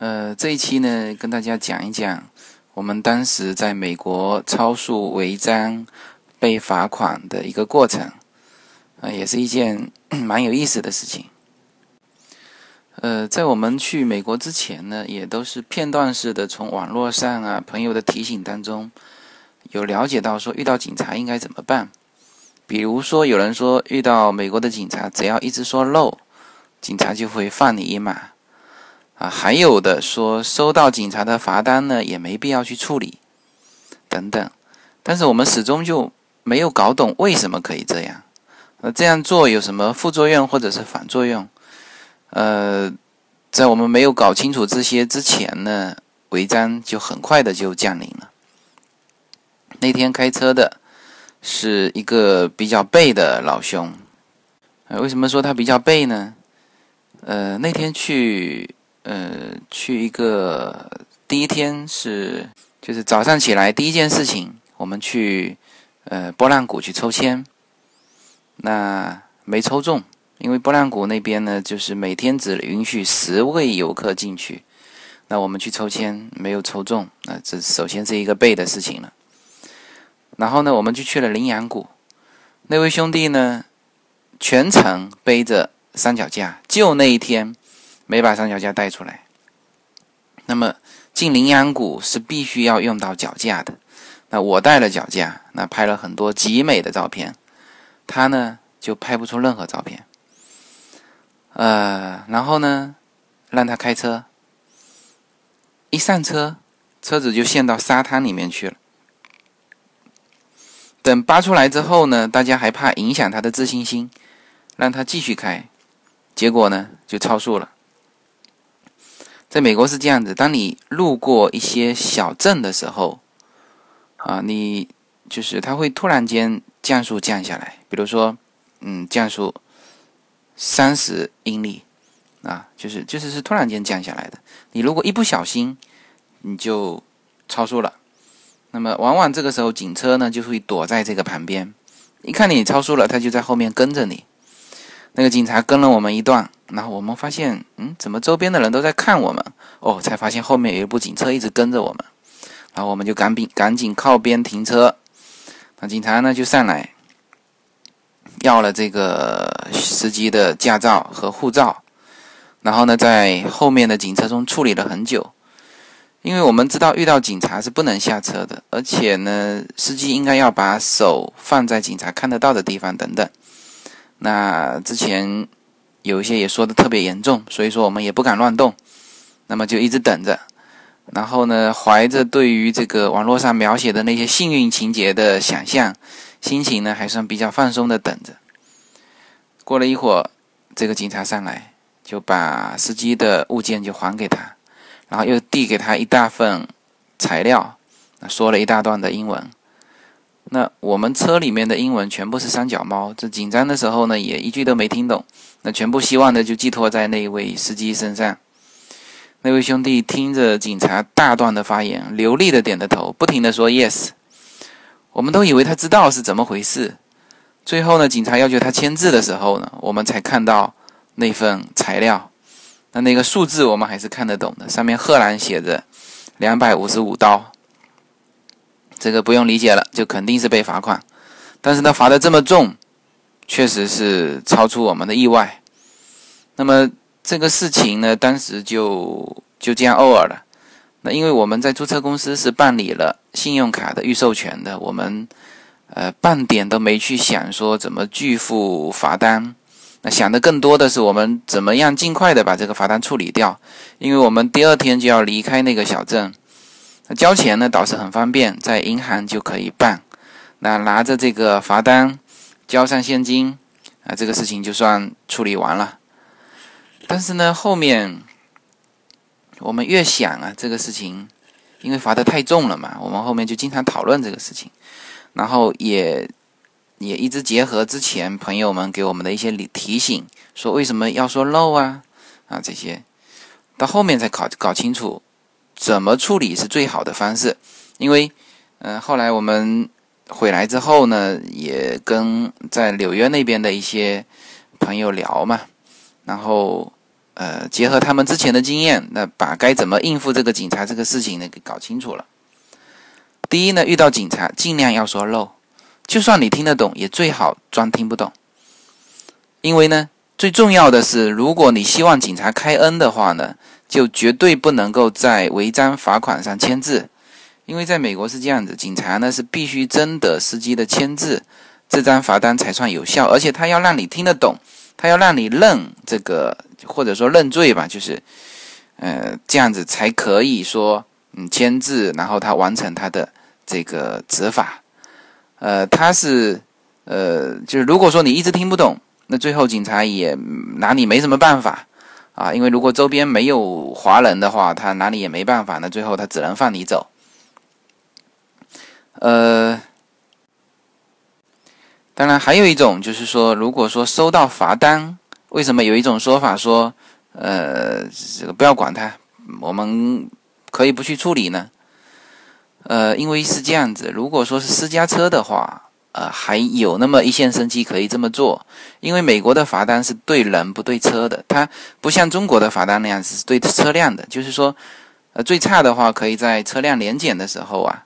呃，这一期呢，跟大家讲一讲我们当时在美国超速违章被罚款的一个过程，啊，也是一件 蛮有意思的事情。呃，在我们去美国之前呢，也都是片段式的从网络上啊、朋友的提醒当中，有了解到说遇到警察应该怎么办。比如说，有人说遇到美国的警察，只要一直说漏，警察就会放你一马。啊，还有的说收到警察的罚单呢，也没必要去处理，等等。但是我们始终就没有搞懂为什么可以这样。那这样做有什么副作用或者是反作用？呃，在我们没有搞清楚这些之前呢，违章就很快的就降临了。那天开车的是一个比较背的老兄。呃，为什么说他比较背呢？呃，那天去。呃，去一个第一天是就是早上起来第一件事情，我们去呃波浪谷去抽签，那没抽中，因为波浪谷那边呢，就是每天只允许十位游客进去，那我们去抽签没有抽中，那这首先是一个背的事情了。然后呢，我们就去了羚羊谷，那位兄弟呢，全程背着三脚架，就那一天。没把三脚架带出来，那么进羚羊谷是必须要用到脚架的。那我带了脚架，那拍了很多极美的照片，他呢就拍不出任何照片。呃，然后呢，让他开车，一上车，车子就陷到沙滩里面去了。等扒出来之后呢，大家还怕影响他的自信心，让他继续开，结果呢就超速了。在美国是这样子，当你路过一些小镇的时候，啊，你就是它会突然间降速降下来，比如说，嗯，降速三十英里，啊，就是就是是突然间降下来的。你如果一不小心，你就超速了，那么往往这个时候警车呢就会躲在这个旁边，一看你超速了，他就在后面跟着你。那个警察跟了我们一段。然后我们发现，嗯，怎么周边的人都在看我们？哦，才发现后面有一部警车一直跟着我们。然后我们就赶紧赶紧靠边停车。那警察呢就上来，要了这个司机的驾照和护照。然后呢，在后面的警车中处理了很久，因为我们知道遇到警察是不能下车的，而且呢，司机应该要把手放在警察看得到的地方等等。那之前。有一些也说的特别严重，所以说我们也不敢乱动，那么就一直等着。然后呢，怀着对于这个网络上描写的那些幸运情节的想象，心情呢还算比较放松的等着。过了一会儿，这个警察上来，就把司机的物件就还给他，然后又递给他一大份材料，说了一大段的英文。那我们车里面的英文全部是三脚猫，这紧张的时候呢，也一句都没听懂。那全部希望呢，就寄托在那一位司机身上。那位兄弟听着警察大段的发言，流利的点着头，不停的说 “yes”。我们都以为他知道是怎么回事。最后呢，警察要求他签字的时候呢，我们才看到那份材料。那那个数字我们还是看得懂的，上面赫然写着两百五十五刀。这个不用理解了，就肯定是被罚款。但是他罚的这么重，确实是超出我们的意外。那么这个事情呢，当时就就这样 over 了。那因为我们在注册公司是办理了信用卡的预授权的，我们呃半点都没去想说怎么拒付罚单。那想的更多的是我们怎么样尽快的把这个罚单处理掉，因为我们第二天就要离开那个小镇。那交钱呢倒是很方便，在银行就可以办。那拿着这个罚单，交上现金，啊，这个事情就算处理完了。但是呢，后面我们越想啊，这个事情因为罚的太重了嘛，我们后面就经常讨论这个事情，然后也也一直结合之前朋友们给我们的一些提醒，说为什么要说漏啊啊这些，到后面才搞搞清楚。怎么处理是最好的方式？因为，嗯，后来我们回来之后呢，也跟在纽约那边的一些朋友聊嘛，然后，呃，结合他们之前的经验，那把该怎么应付这个警察这个事情呢给搞清楚了。第一呢，遇到警察尽量要说漏，就算你听得懂，也最好装听不懂。因为呢，最重要的是，如果你希望警察开恩的话呢，就绝对不能够在违章罚款上签字。因为在美国是这样子，警察呢是必须征得司机的签字，这张罚单才算有效，而且他要让你听得懂，他要让你认这个或者说认罪吧，就是，呃，这样子才可以说嗯签字，然后他完成他的。这个执法，呃，他是，呃，就是如果说你一直听不懂，那最后警察也拿你没什么办法啊，因为如果周边没有华人的话，他拿你也没办法，那最后他只能放你走。呃，当然还有一种就是说，如果说收到罚单，为什么有一种说法说，呃，这个不要管他，我们可以不去处理呢？呃，因为是这样子，如果说是私家车的话，呃，还有那么一线生机可以这么做。因为美国的罚单是对人不对车的，它不像中国的罚单那样子是对车辆的。就是说，呃，最差的话可以在车辆年检的时候啊，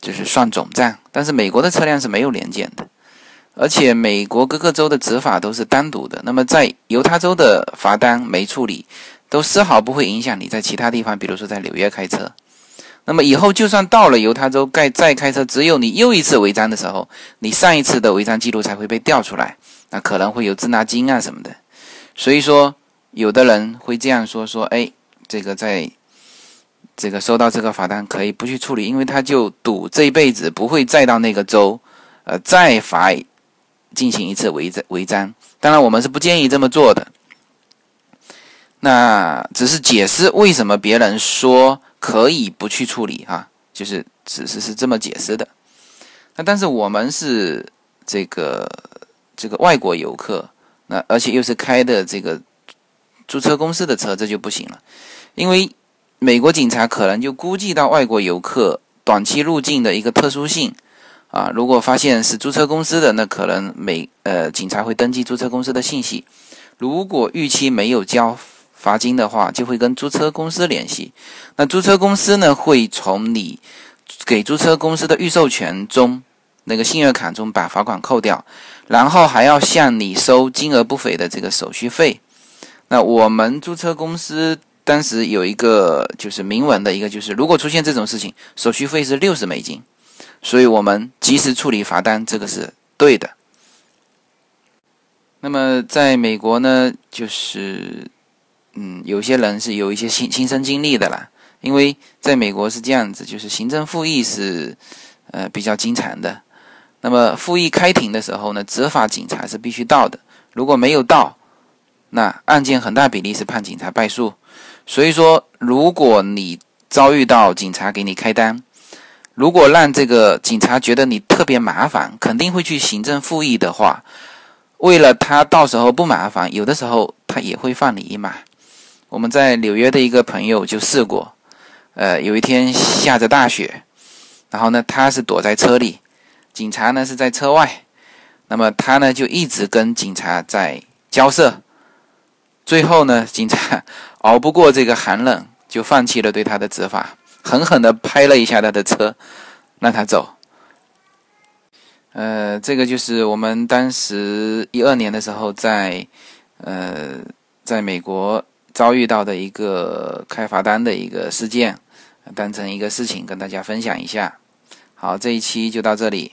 就是算总账。但是美国的车辆是没有年检的，而且美国各个州的执法都是单独的。那么在犹他州的罚单没处理，都丝毫不会影响你在其他地方，比如说在纽约开车。那么以后就算到了犹他州，盖再开车，只有你又一次违章的时候，你上一次的违章记录才会被调出来，那可能会有滞纳金啊什么的。所以说，有的人会这样说：说，哎，这个在，这个收到这个罚单可以不去处理，因为他就赌这一辈子不会再到那个州，呃，再罚进行一次违章违章。当然，我们是不建议这么做的。那只是解释为什么别人说。可以不去处理哈，就是只是是这么解释的。那但是我们是这个这个外国游客，那而且又是开的这个租车公司的车，这就不行了。因为美国警察可能就估计到外国游客短期入境的一个特殊性啊，如果发现是租车公司的，那可能美呃警察会登记租车公司的信息。如果逾期没有交。罚金的话，就会跟租车公司联系。那租车公司呢，会从你给租车公司的预授权中那个信用卡中把罚款扣掉，然后还要向你收金额不菲的这个手续费。那我们租车公司当时有一个就是明文的一个，就是如果出现这种事情，手续费是六十美金。所以我们及时处理罚单，这个是对的。那么在美国呢，就是。嗯，有些人是有一些亲亲身经历的啦，因为在美国是这样子，就是行政复议是呃比较经常的。那么复议开庭的时候呢，执法警察是必须到的，如果没有到，那案件很大比例是判警察败诉。所以说，如果你遭遇到警察给你开单，如果让这个警察觉得你特别麻烦，肯定会去行政复议的话，为了他到时候不麻烦，有的时候他也会放你一马。我们在纽约的一个朋友就试过，呃，有一天下着大雪，然后呢，他是躲在车里，警察呢是在车外，那么他呢就一直跟警察在交涉，最后呢，警察 熬不过这个寒冷，就放弃了对他的执法，狠狠地拍了一下他的车，让他走。呃，这个就是我们当时一二年的时候在，呃，在美国。遭遇到的一个开罚单的一个事件，当成一个事情跟大家分享一下。好，这一期就到这里。